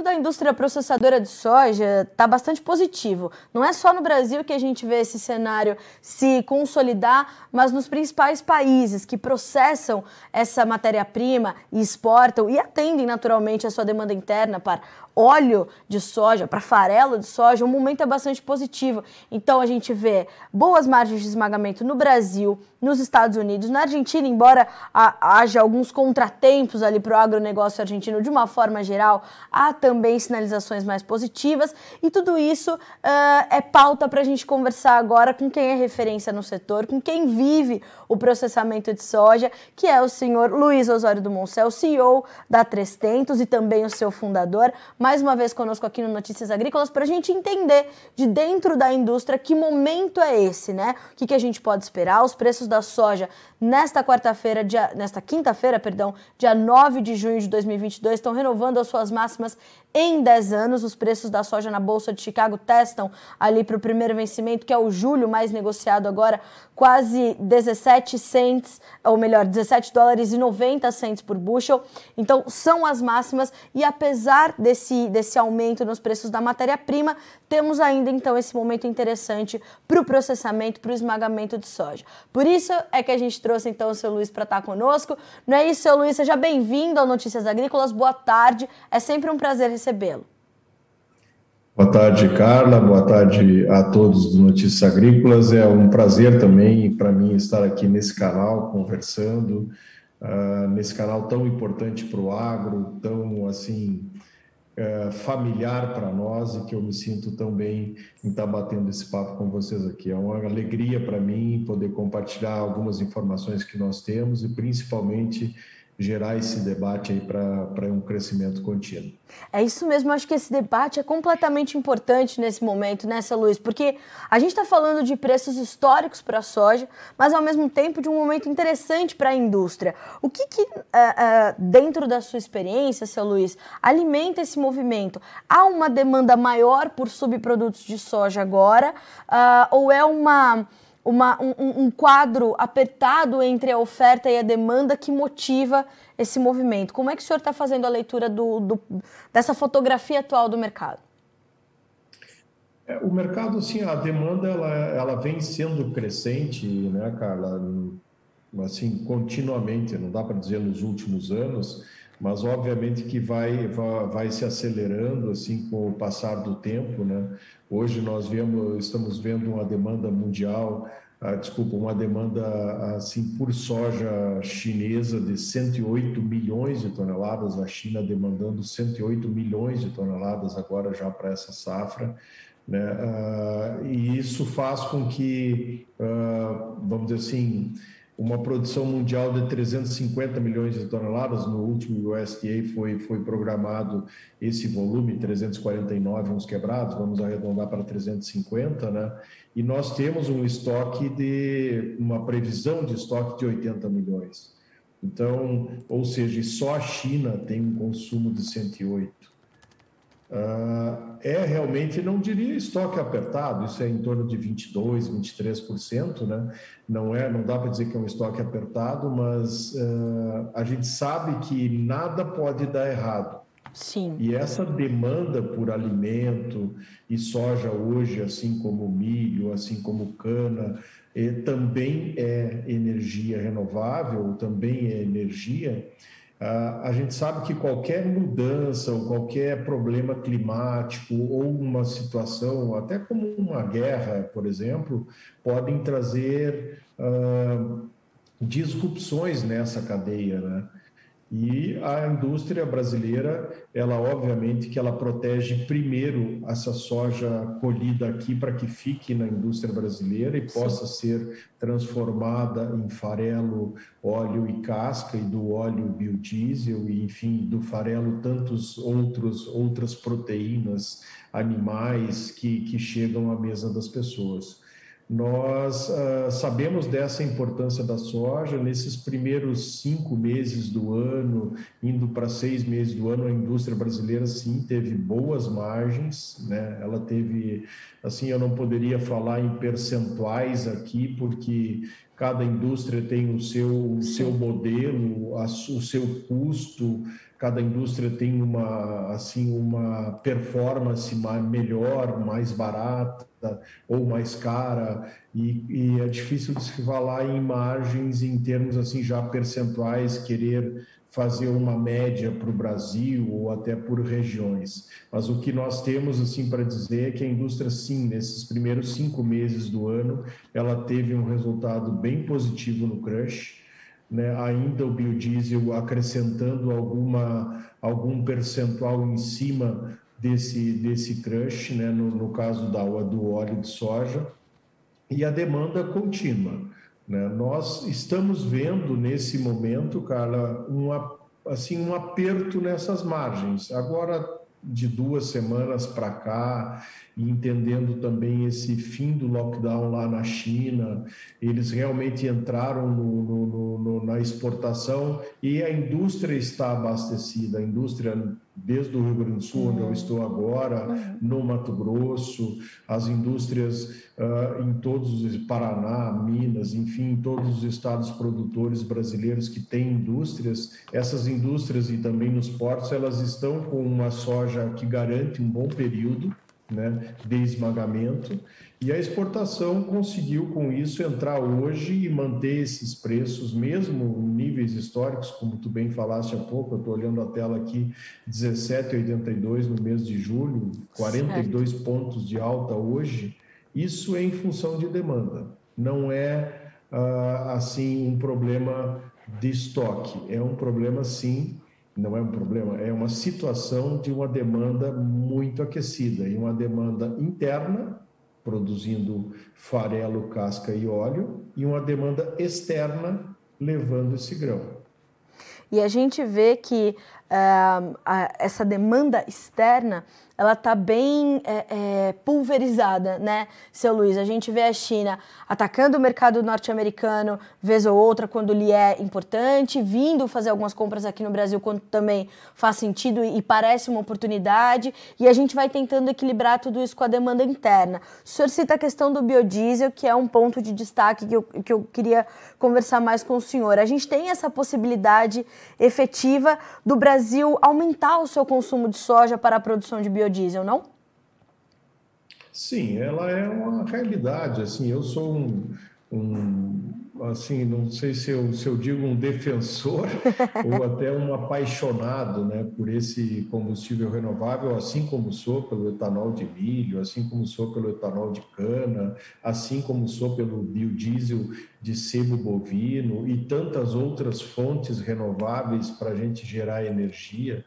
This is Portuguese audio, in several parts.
da indústria processadora de soja está bastante positivo. Não é só no Brasil que a gente vê esse cenário se consolidar, mas nos principais países que processam essa matéria-prima e exportam e atendem naturalmente a sua demanda interna para óleo de soja, para farelo de soja, o momento é bastante positivo. Então a gente vê boas margens de esmagamento no Brasil, nos Estados Unidos, na Argentina, embora haja alguns contratempos ali para o agronegócio argentino de uma forma geral, há também sinalizações mais positivas e tudo isso uh, é pauta para a gente conversar agora com quem é referência no setor, com quem vive o processamento de soja, que é o senhor Luiz Osório do Moncel, CEO da Trestentos e também o seu fundador mais uma vez conosco aqui no Notícias Agrícolas para a gente entender de dentro da indústria que momento é esse, né? O que, que a gente pode esperar? Os preços da soja nesta quarta-feira, nesta quinta-feira, perdão, dia 9 de junho de 2022, estão renovando as suas máximas em 10 anos. Os preços da soja na Bolsa de Chicago testam ali para o primeiro vencimento, que é o julho, mais negociado agora, quase 17 cents, ou melhor, 17 dólares e 90 cents por bushel. Então, são as máximas e apesar desse, desse aumento nos preços da matéria-prima, temos ainda então esse momento interessante para o processamento, para o esmagamento de soja. Por isso é que a gente trouxe então o seu Luiz para estar conosco. Não é isso, seu Luiz? Seja bem-vindo ao Notícias Agrícolas. Boa tarde. É sempre um prazer recebê-lo. Boa tarde, Carla. Boa tarde a todos do Notícias Agrícolas. É um prazer também para mim estar aqui nesse canal conversando, uh, nesse canal tão importante para o agro, tão assim uh, familiar para nós e que eu me sinto tão bem em estar batendo esse papo com vocês aqui. É uma alegria para mim poder compartilhar algumas informações que nós temos e principalmente gerar esse debate aí para um crescimento contínuo. É isso mesmo, acho que esse debate é completamente importante nesse momento, né, Luiz? Porque a gente está falando de preços históricos para a soja, mas ao mesmo tempo de um momento interessante para a indústria. O que, que uh, uh, dentro da sua experiência, seu Luiz, alimenta esse movimento? Há uma demanda maior por subprodutos de soja agora, uh, ou é uma uma, um, um, quadro apertado entre a oferta e a demanda que motiva esse movimento. Como é que o senhor está fazendo a leitura do, do, dessa fotografia atual do mercado? É, o mercado, sim, a demanda ela, ela vem sendo crescente, né, Carla? Assim, continuamente, não dá para dizer nos últimos anos, mas obviamente que vai, vai, vai, se acelerando assim com o passar do tempo, né? Hoje nós vemos, estamos vendo uma demanda mundial, ah, desculpa, uma demanda assim por soja chinesa de 108 milhões de toneladas, a China demandando 108 milhões de toneladas agora já para essa safra. Né? Ah, e isso faz com que, ah, vamos dizer assim, uma produção mundial de 350 milhões de toneladas, no último USDA foi, foi programado esse volume, 349 uns quebrados, vamos arredondar para 350, né? E nós temos um estoque de, uma previsão de estoque de 80 milhões. Então, ou seja, só a China tem um consumo de 108. Uh, é realmente, não diria estoque apertado, isso é em torno de 22%, 23%, né? Não, é, não dá para dizer que é um estoque apertado, mas uh, a gente sabe que nada pode dar errado. Sim. E essa demanda por alimento e soja hoje, assim como milho, assim como cana, também é energia renovável, também é energia. A gente sabe que qualquer mudança ou qualquer problema climático ou uma situação, até como uma guerra, por exemplo, podem trazer uh, disrupções nessa cadeia, né? E a indústria brasileira, ela obviamente que ela protege primeiro essa soja colhida aqui para que fique na indústria brasileira e possa Sim. ser transformada em farelo, óleo e casca e do óleo biodiesel e enfim, do farelo tantos outros outras proteínas animais que, que chegam à mesa das pessoas. Nós uh, sabemos dessa importância da soja. Nesses primeiros cinco meses do ano, indo para seis meses do ano, a indústria brasileira sim teve boas margens, né? Ela teve, assim, eu não poderia falar em percentuais aqui, porque cada indústria tem o seu, o seu modelo, a, o seu custo, cada indústria tem uma assim uma performance melhor, mais barata ou mais cara e, e, é difícil de se falar em margens em termos assim já percentuais querer fazer uma média para o Brasil ou até por regiões. Mas o que nós temos assim para dizer é que a indústria sim nesses primeiros cinco meses do ano ela teve um resultado bem positivo no crush né, ainda o biodiesel acrescentando alguma, algum percentual em cima desse, desse crush, né, no, no caso da, do óleo de soja, e a demanda contínua. Né? Nós estamos vendo nesse momento, Carla, um, assim, um aperto nessas margens. Agora, de duas semanas para cá, e entendendo também esse fim do lockdown lá na China, eles realmente entraram no, no, no, na exportação e a indústria está abastecida, a indústria desde o Rio Grande do Sul, uhum. onde eu uhum. estou agora, uhum. no Mato Grosso, as indústrias uh, em todos os Paraná, Minas, enfim, todos os estados produtores brasileiros que têm indústrias, essas indústrias e também nos portos, elas estão com uma soja que garante um bom período, né, de esmagamento, e a exportação conseguiu com isso entrar hoje e manter esses preços, mesmo em níveis históricos, como tu bem falaste há pouco, eu estou olhando a tela aqui, 17,82 no mês de julho, 42 certo. pontos de alta hoje, isso é em função de demanda, não é ah, assim um problema de estoque, é um problema sim não é um problema, é uma situação de uma demanda muito aquecida e uma demanda interna, produzindo farelo, casca e óleo, e uma demanda externa, levando esse grão. E a gente vê que a, essa demanda externa ela está bem é, é, pulverizada, né, seu Luiz? A gente vê a China atacando o mercado norte-americano, vez ou outra, quando lhe é importante, vindo fazer algumas compras aqui no Brasil quando também faz sentido e parece uma oportunidade, e a gente vai tentando equilibrar tudo isso com a demanda interna. O senhor cita a questão do biodiesel, que é um ponto de destaque que eu, que eu queria conversar mais com o senhor. A gente tem essa possibilidade efetiva do Brasil aumentar o seu consumo de soja para a produção de biodiesel biodiesel, não? Sim, ela é uma realidade. Assim, eu sou um, um assim, não sei se eu, se eu digo um defensor ou até um apaixonado, né, por esse combustível renovável, assim como sou pelo etanol de milho, assim como sou pelo etanol de cana, assim como sou pelo biodiesel de sebo bovino e tantas outras fontes renováveis para a gente gerar energia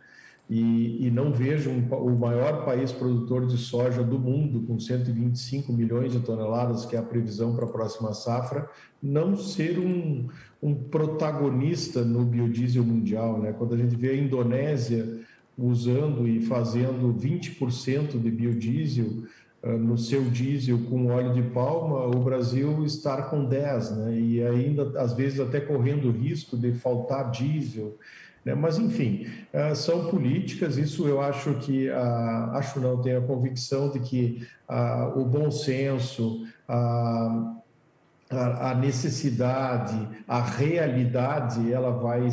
e, e não vejo um, o maior país produtor de soja do mundo, com 125 milhões de toneladas, que é a previsão para a próxima safra, não ser um, um protagonista no biodiesel mundial. Né? Quando a gente vê a Indonésia usando e fazendo 20% de biodiesel uh, no seu diesel com óleo de palma, o Brasil estar com 10%, né? e ainda às vezes até correndo o risco de faltar diesel. Né? Mas, enfim, ah, são políticas, isso eu acho que, ah, acho não, tenho a convicção de que ah, o bom senso, a, a, necessidade, a realidade, ela vai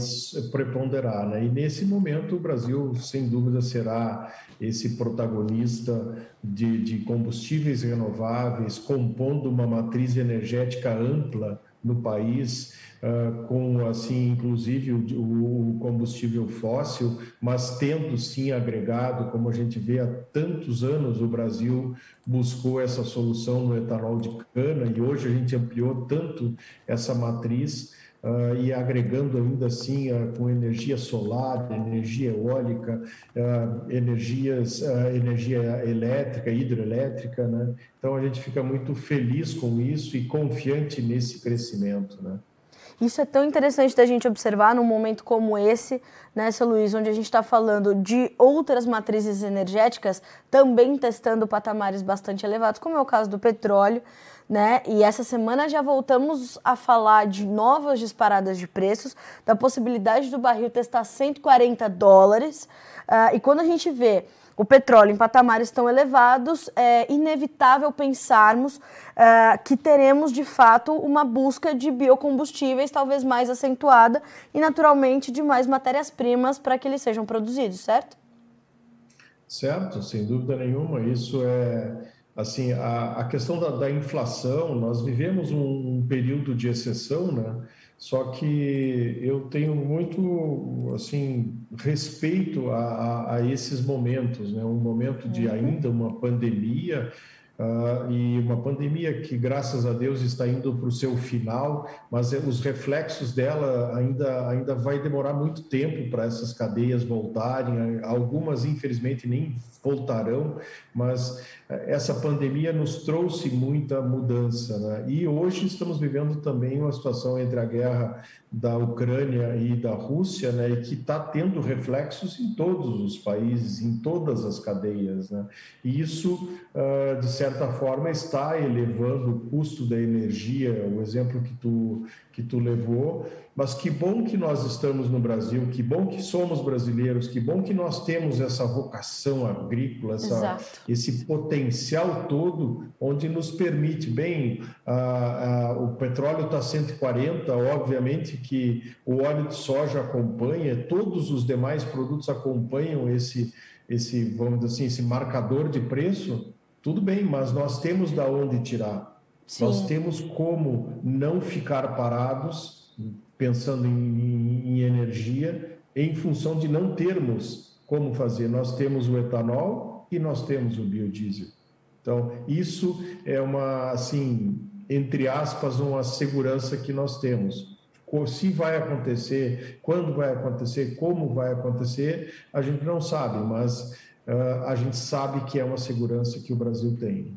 preponderar. Né? E nesse momento o Brasil, sem dúvida, será esse protagonista de, de combustíveis renováveis, compondo uma matriz energética ampla no país, uh, com assim inclusive o, combustível fóssil, mas tendo sim agregado, como a gente vê há tantos anos o Brasil buscou essa solução no etanol de cana e hoje a gente ampliou tanto essa matriz Uh, e agregando ainda assim uh, com energia solar, energia eólica, uh, energias, energia elétrica, hidroelétrica, né? Então a gente fica muito feliz com isso e confiante nesse crescimento, né? Isso é tão interessante da gente observar num momento como esse, né, seu Luiz, onde a gente está falando de outras matrizes energéticas também testando patamares bastante elevados, como é o caso do petróleo né? E essa semana já voltamos a falar de novas disparadas de preços, da possibilidade do barril testar 140 dólares. Uh, e quando a gente vê o petróleo em patamares tão elevados, é inevitável pensarmos uh, que teremos de fato uma busca de biocombustíveis talvez mais acentuada e naturalmente de mais matérias-primas para que eles sejam produzidos, certo? Certo, sem dúvida nenhuma. Isso é assim a, a questão da, da inflação. Nós vivemos um, um período de exceção, né? Só que eu tenho muito assim respeito a, a, a esses momentos, né? Um momento de uhum. ainda uma pandemia Uh, e uma pandemia que, graças a Deus, está indo para o seu final, mas os reflexos dela ainda, ainda vai demorar muito tempo para essas cadeias voltarem. Algumas, infelizmente, nem voltarão, mas eh, essa pandemia nos trouxe muita mudança. Né? E hoje estamos vivendo também uma situação entre a guerra da Ucrânia e da Rússia, né? e que está tendo reflexos em todos os países, em todas as cadeias. Né? E isso, de certa forma, está elevando o custo da energia, o exemplo que tu, que tu levou, mas que bom que nós estamos no Brasil, que bom que somos brasileiros, que bom que nós temos essa vocação agrícola, essa, esse potencial todo, onde nos permite, bem, a, a, o petróleo está 140, obviamente que o óleo de soja acompanha, todos os demais produtos acompanham esse, esse vamos dizer assim, esse marcador de preço, tudo bem, mas nós temos da onde tirar. Sim. Nós temos como não ficar parados pensando em, em energia, em função de não termos como fazer. Nós temos o etanol e nós temos o biodiesel. Então, isso é uma, assim, entre aspas, uma segurança que nós temos. Se vai acontecer, quando vai acontecer, como vai acontecer, a gente não sabe, mas uh, a gente sabe que é uma segurança que o Brasil tem.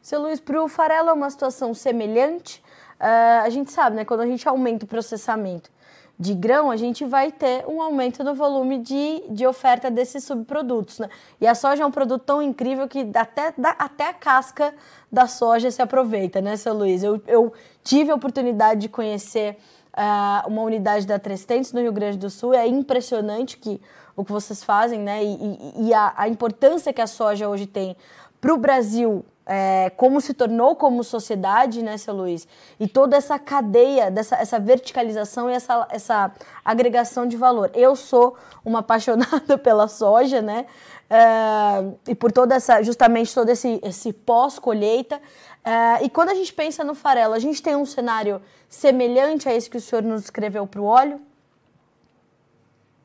Seu Luiz, para o farelo é uma situação semelhante? Uh, a gente sabe, né? Quando a gente aumenta o processamento de grão, a gente vai ter um aumento no volume de, de oferta desses subprodutos, né? E a soja é um produto tão incrível que até, até a casca da soja se aproveita, né, seu Luiz? Eu, eu tive a oportunidade de conhecer uh, uma unidade da Trestentes no Rio Grande do Sul. É impressionante que, o que vocês fazem, né? E, e, e a, a importância que a soja hoje tem para o Brasil é, como se tornou como sociedade, né, seu Luiz? E toda essa cadeia, dessa, essa verticalização e essa, essa agregação de valor. Eu sou uma apaixonada pela soja, né? É, e por toda essa, justamente todo esse, esse pós-colheita. É, e quando a gente pensa no farelo, a gente tem um cenário semelhante a esse que o senhor nos escreveu para o óleo?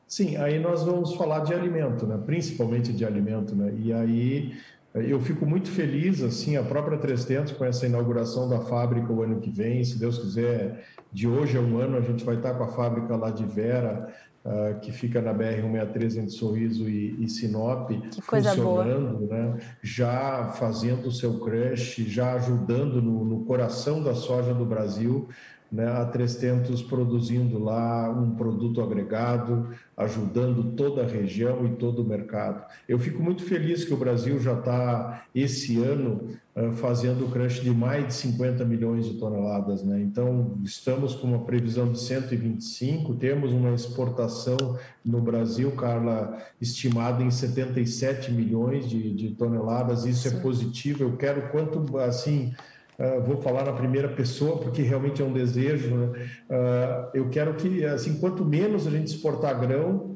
Sim, aí nós vamos falar de alimento, né? principalmente de alimento. Né? E aí eu fico muito feliz, assim, a própria 300 com essa inauguração da fábrica o ano que vem, se Deus quiser, de hoje a um ano a gente vai estar com a fábrica lá de Vera, uh, que fica na BR-163 entre Sorriso e, e Sinop, que funcionando, né? já fazendo o seu crush, já ajudando no, no coração da soja do Brasil, né, a 300 produzindo lá um produto agregado, ajudando toda a região e todo o mercado. Eu fico muito feliz que o Brasil já está, esse ano, fazendo o crush de mais de 50 milhões de toneladas. Né? Então, estamos com uma previsão de 125, temos uma exportação no Brasil, Carla, estimada em 77 milhões de, de toneladas. Isso é Sim. é positivo. Eu quero quanto, assim Uh, vou falar na primeira pessoa porque realmente é um desejo. Né? Uh, eu quero que, assim, quanto menos a gente exportar grão,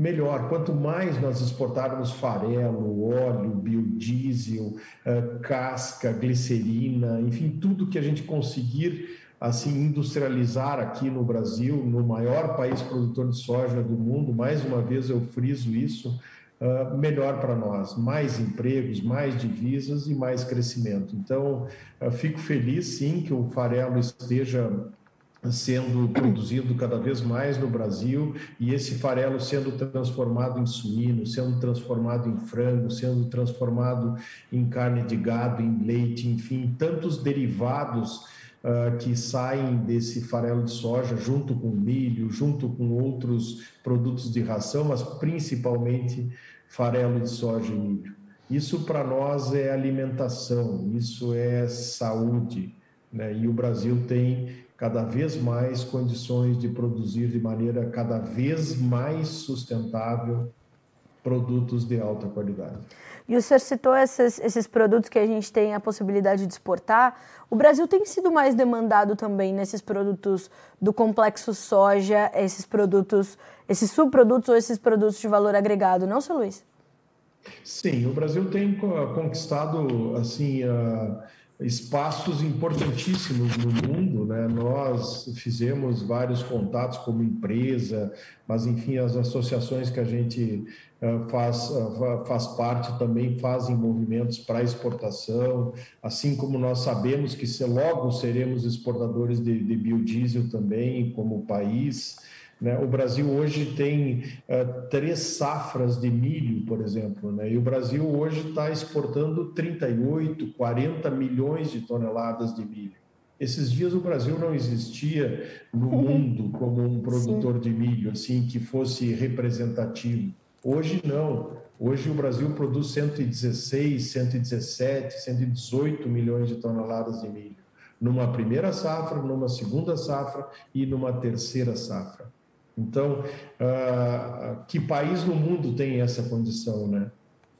melhor. Quanto mais nós exportarmos farelo, óleo, biodiesel, uh, casca, glicerina, enfim, tudo que a gente conseguir assim industrializar aqui no Brasil, no maior país produtor de soja do mundo, mais uma vez eu friso isso, uh, melhor para nós, mais empregos, mais divisas e mais crescimento. Então, fico feliz sim que o farelo esteja sendo produzido cada vez mais no Brasil e esse farelo sendo transformado em suíno, sendo transformado em frango, sendo transformado em carne de gado, em leite, enfim, tantos derivados uh, que saem desse farelo de soja, junto com milho, junto com outros produtos de ração, mas principalmente farelo de soja e milho. Isso para nós é alimentação, isso é saúde, né? E o Brasil tem cada vez mais condições de produzir de maneira cada vez mais sustentável produtos de alta qualidade. E o senhor citou esses, esses produtos que a gente tem a possibilidade de exportar. O Brasil tem sido mais demandado também nesses produtos do complexo soja, esses produtos, esses subprodutos ou esses produtos de valor agregado, não, seu Luiz? Sim, o Brasil tem conquistado assim uh, espaços importantíssimos no mundo, né? Nós fizemos vários contatos como empresa, mas enfim as associações que a gente uh, faz uh, faz parte também fazem movimentos para exportação, assim como nós sabemos que logo seremos exportadores de, de biodiesel também como país. Né? O Brasil hoje tem uh, três safras de milho, por exemplo, né? e o Brasil hoje está exportando 38, 40 milhões de toneladas de milho. Esses dias o Brasil não existia no uhum. mundo como um produtor Sim. de milho, assim, que fosse representativo. Hoje não. Hoje o Brasil produz 116, 117, 118 milhões de toneladas de milho. Numa primeira safra, numa segunda safra e numa terceira safra. Então, uh, que país no mundo tem essa condição, né?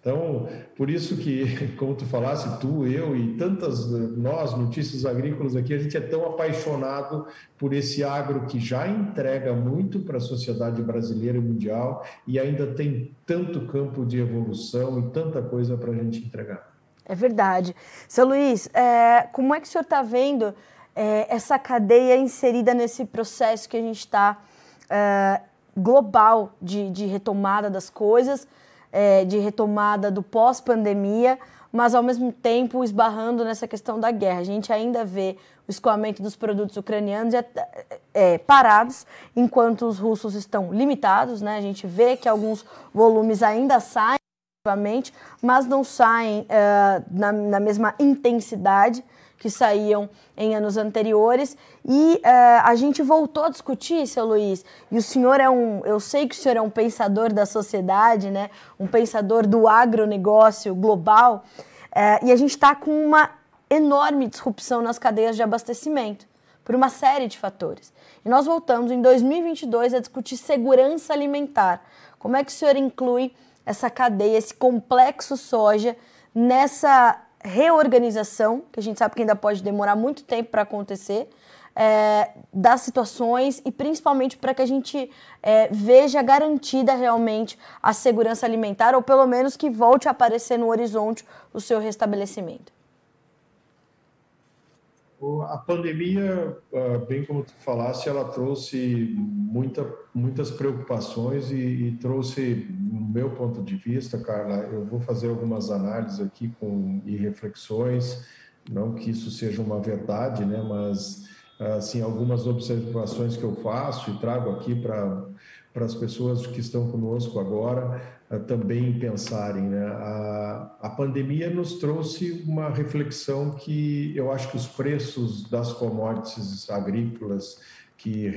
Então, por isso que, como tu falasse, tu, eu e tantas nós, notícias agrícolas aqui, a gente é tão apaixonado por esse agro que já entrega muito para a sociedade brasileira e mundial e ainda tem tanto campo de evolução e tanta coisa para a gente entregar. É verdade. Seu Luiz, é, como é que o senhor está vendo é, essa cadeia inserida nesse processo que a gente está uh, global de, de, retomada das coisas, é, de retomada do pós-pandemia, mas ao mesmo tempo esbarrando nessa questão da guerra. A gente ainda vê o escoamento dos produtos ucranianos é, parados, enquanto os russos estão limitados. Né? A gente vê que alguns volumes ainda saem, mas não saem uh, na, na mesma intensidade que saíam em anos anteriores. E uh, a gente voltou a discutir, seu Luiz, e o senhor é um. Eu sei que o senhor é um pensador da sociedade, né? um pensador do agronegócio global, uh, e a gente está com uma enorme disrupção nas cadeias de abastecimento, por uma série de fatores. E nós voltamos em 2022 a discutir segurança alimentar. Como é que o senhor inclui essa cadeia, esse complexo soja nessa reorganização, que a gente sabe que ainda pode demorar muito tempo para acontecer, é, das situações e principalmente para que a gente é, veja garantida realmente a segurança alimentar, ou pelo menos que volte a aparecer no horizonte o seu restabelecimento. A pandemia, ah, bem como tu falaste, ela trouxe muita, muitas preocupações e, e, trouxe, no meu ponto de vista, Carla, eu vou fazer algumas análises aqui com, e reflexões, não que isso seja uma verdade, né, mas assim algumas observações que eu faço e trago aqui para para as pessoas que estão conosco agora uh, também pensarem. Né? A, a pandemia nos trouxe uma reflexão que eu acho que os preços das commodities agrícolas que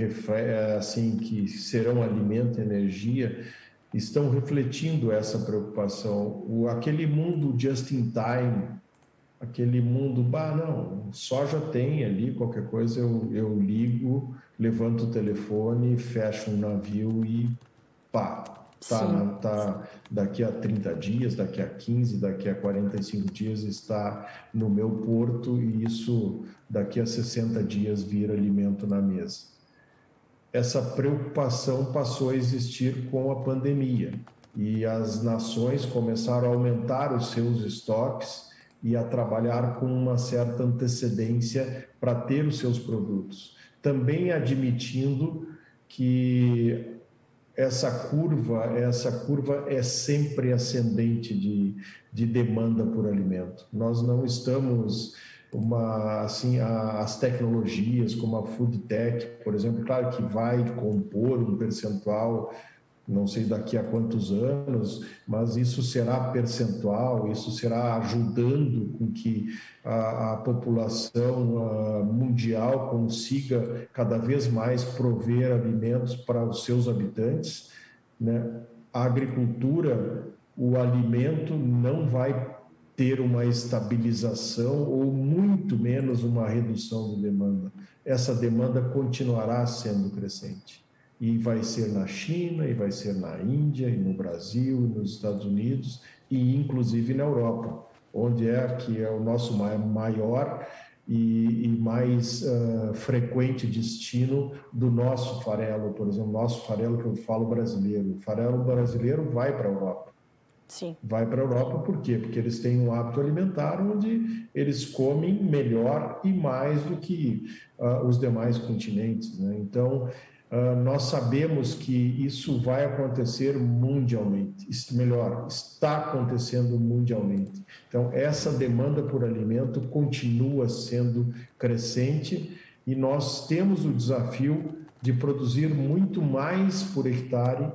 assim que serão alimento energia estão refletindo essa preocupação. O, aquele mundo just in time, aquele mundo, bah, não, soja tem ali, qualquer coisa eu, eu ligo, levanto o telefone, fecho um navio e pá, tá, na, tá daqui a 30 dias, daqui a 15, daqui a 45 dias está no meu porto e isso daqui a 60 dias vira alimento na mesa. Essa preocupação passou a existir com a pandemia e as nações começaram a aumentar os seus estoques e a trabalhar com uma certa antecedência para ter os seus produtos também admitindo que essa curva, essa curva é sempre ascendente de, de demanda por alimento. Nós não estamos uma assim as tecnologias como a food tech, por exemplo, claro que vai compor um percentual não sei daqui a quantos anos, mas isso será percentual, isso será ajudando com que a, a população a, mundial consiga cada vez mais prover alimentos para os seus habitantes. Né? A agricultura, o alimento não vai ter uma estabilização ou muito menos uma redução de demanda. Essa demanda continuará sendo crescente. E vai ser na China, e vai ser na Índia, e no Brasil, e nos Estados Unidos, e inclusive na Europa, onde é que é o nosso maior e, e mais uh, frequente destino do nosso farelo, por exemplo, nosso farelo que eu falo brasileiro. O farelo brasileiro vai para a Europa. Sim. Vai para a Europa por quê? Porque eles têm um hábito alimentar onde eles comem melhor e mais do que uh, os demais continentes. Né? Então, nós sabemos que isso vai acontecer mundialmente, melhor, está acontecendo mundialmente. Então, essa demanda por alimento continua sendo crescente e nós temos o desafio de produzir muito mais por hectare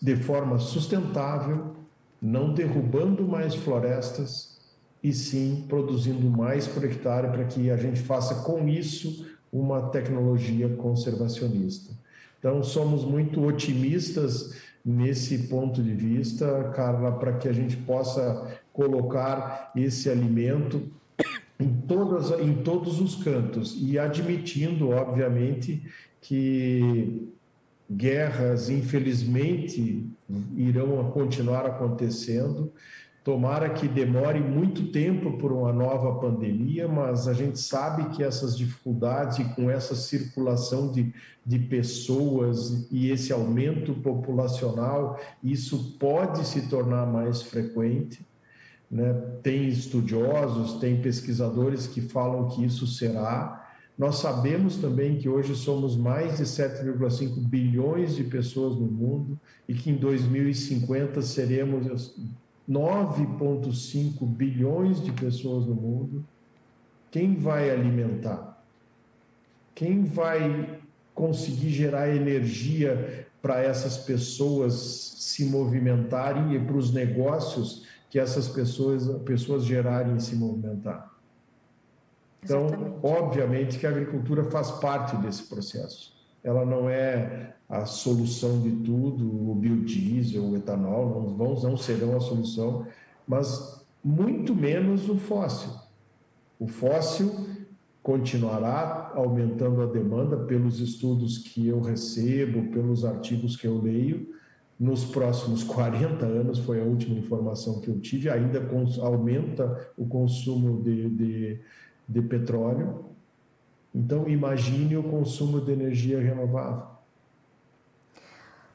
de forma sustentável, não derrubando mais florestas e sim produzindo mais por hectare para que a gente faça com isso uma tecnologia conservacionista. Então, somos muito otimistas nesse ponto de vista, Carla, para que a gente possa colocar esse alimento em, todas, em todos os cantos e admitindo, obviamente, que guerras, infelizmente, irão continuar acontecendo. Tomara que demore muito tempo por uma nova pandemia, mas a gente sabe que essas dificuldades e com essa circulação de, de pessoas e esse aumento populacional, isso pode se tornar mais frequente. Né? Tem estudiosos, tem pesquisadores que falam que isso será. Nós sabemos também que hoje somos mais de 7,5 bilhões de pessoas no mundo e que em 2050 seremos 9,5 bilhões de pessoas no mundo. Quem vai alimentar? Quem vai conseguir gerar energia para essas pessoas se movimentarem e para os negócios que essas pessoas, pessoas gerarem e se movimentar? Então, Exatamente. obviamente que a agricultura faz parte desse processo. Ela não é a solução de tudo, o biodiesel, o etanol, não, vão, não serão a solução, mas muito menos o fóssil. O fóssil continuará aumentando a demanda pelos estudos que eu recebo, pelos artigos que eu leio. Nos próximos 40 anos, foi a última informação que eu tive, ainda aumenta o consumo de, de, de petróleo. Então, imagine o consumo de energia renovável.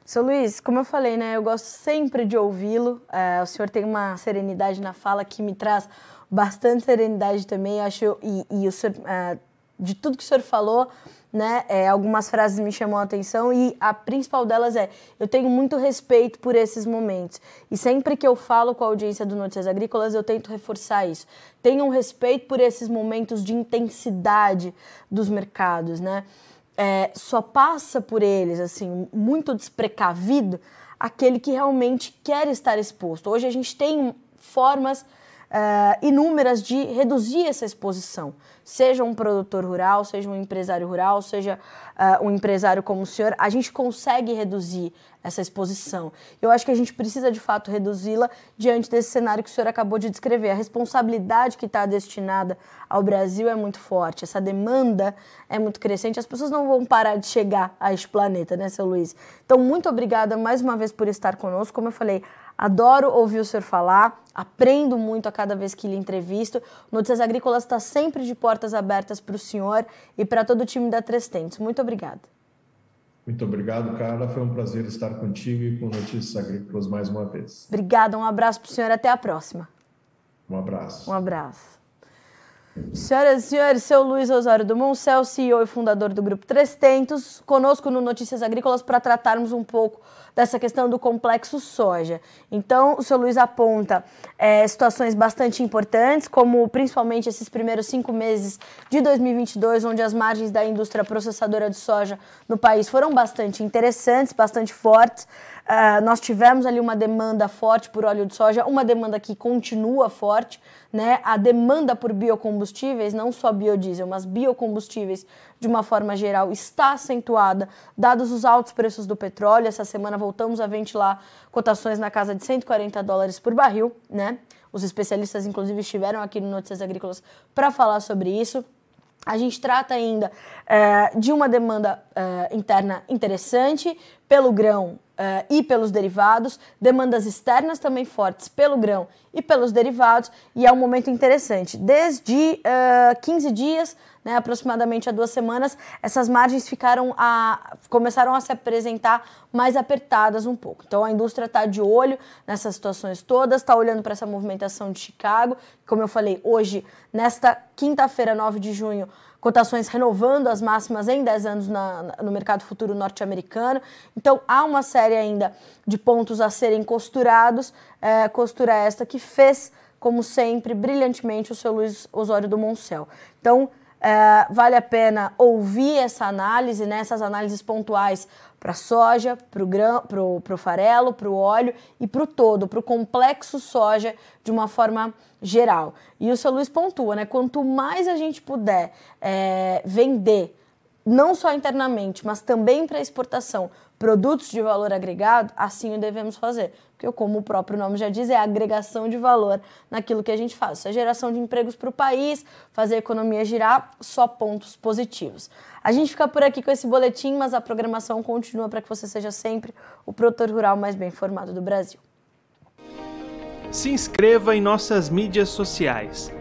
Seu Luiz, como eu falei, né, eu gosto sempre de ouvi-lo. É, o senhor tem uma serenidade na fala que me traz bastante serenidade também. Acho e, e o senhor, é, de tudo que o senhor falou, né, é, algumas frases me chamam a atenção e a principal delas é: eu tenho muito respeito por esses momentos. E sempre que eu falo com a audiência do Notícias Agrícolas, eu tento reforçar isso. Tenham respeito por esses momentos de intensidade dos mercados, né? é, só passa por eles, assim, muito desprecavido, aquele que realmente quer estar exposto. Hoje a gente tem formas uh, inúmeras de reduzir essa exposição. Seja um produtor rural, seja um empresário rural, seja uh, um empresário como o senhor, a gente consegue reduzir essa exposição. Eu acho que a gente precisa de fato reduzi-la diante desse cenário que o senhor acabou de descrever. A responsabilidade que está destinada ao Brasil é muito forte, essa demanda é muito crescente, as pessoas não vão parar de chegar a este planeta, né, seu Luiz? Então, muito obrigada mais uma vez por estar conosco. Como eu falei, Adoro ouvir o senhor falar, aprendo muito a cada vez que lhe entrevisto. Notícias Agrícolas está sempre de portas abertas para o senhor e para todo o time da Trestentes. Muito obrigada. Muito obrigado, Carla. Foi um prazer estar contigo e com Notícias Agrícolas mais uma vez. Obrigada, um abraço para o senhor. Até a próxima. Um abraço. Um abraço. Senhoras e senhores, seu Luiz Osório do Moncel, CEO e fundador do Grupo Trestentos, conosco no Notícias Agrícolas para tratarmos um pouco dessa questão do complexo soja. Então, o seu Luiz aponta é, situações bastante importantes, como principalmente esses primeiros cinco meses de 2022, onde as margens da indústria processadora de soja no país foram bastante interessantes, bastante fortes. Uh, nós tivemos ali uma demanda forte por óleo de soja, uma demanda que continua forte, né? A demanda por biocombustíveis, não só biodiesel, mas biocombustíveis de uma forma geral, está acentuada, dados os altos preços do petróleo. Essa semana voltamos a ventilar cotações na casa de 140 dólares por barril, né? Os especialistas, inclusive, estiveram aqui no Notícias Agrícolas para falar sobre isso. A gente trata ainda é, de uma demanda é, interna interessante pelo grão é, e pelos derivados, demandas externas também fortes pelo grão e pelos derivados, e é um momento interessante. Desde 15 dias, né, aproximadamente há duas semanas, essas margens ficaram a, começaram a se apresentar mais apertadas um pouco. Então a indústria está de olho nessas situações todas, está olhando para essa movimentação de Chicago. Como eu falei, hoje, nesta quinta-feira, 9 de junho, cotações renovando as máximas em 10 anos na, no mercado futuro norte-americano. Então há uma série ainda de pontos a serem costurados, é, costura esta que fez, como sempre, brilhantemente o seu Luiz Osório do Moncel. Então é, vale a pena ouvir essa análise, né, essas análises pontuais para soja, para o farelo, para o óleo e para o todo, para o complexo soja de uma forma geral. E o seu Luiz pontua, né? Quanto mais a gente puder é, vender, não só internamente, mas também para exportação, produtos de valor agregado, assim o devemos fazer. Porque, como o próprio nome já diz, é a agregação de valor naquilo que a gente faz. Isso é geração de empregos para o país, fazer a economia girar, só pontos positivos. A gente fica por aqui com esse boletim, mas a programação continua para que você seja sempre o produtor rural mais bem informado do Brasil. Se inscreva em nossas mídias sociais.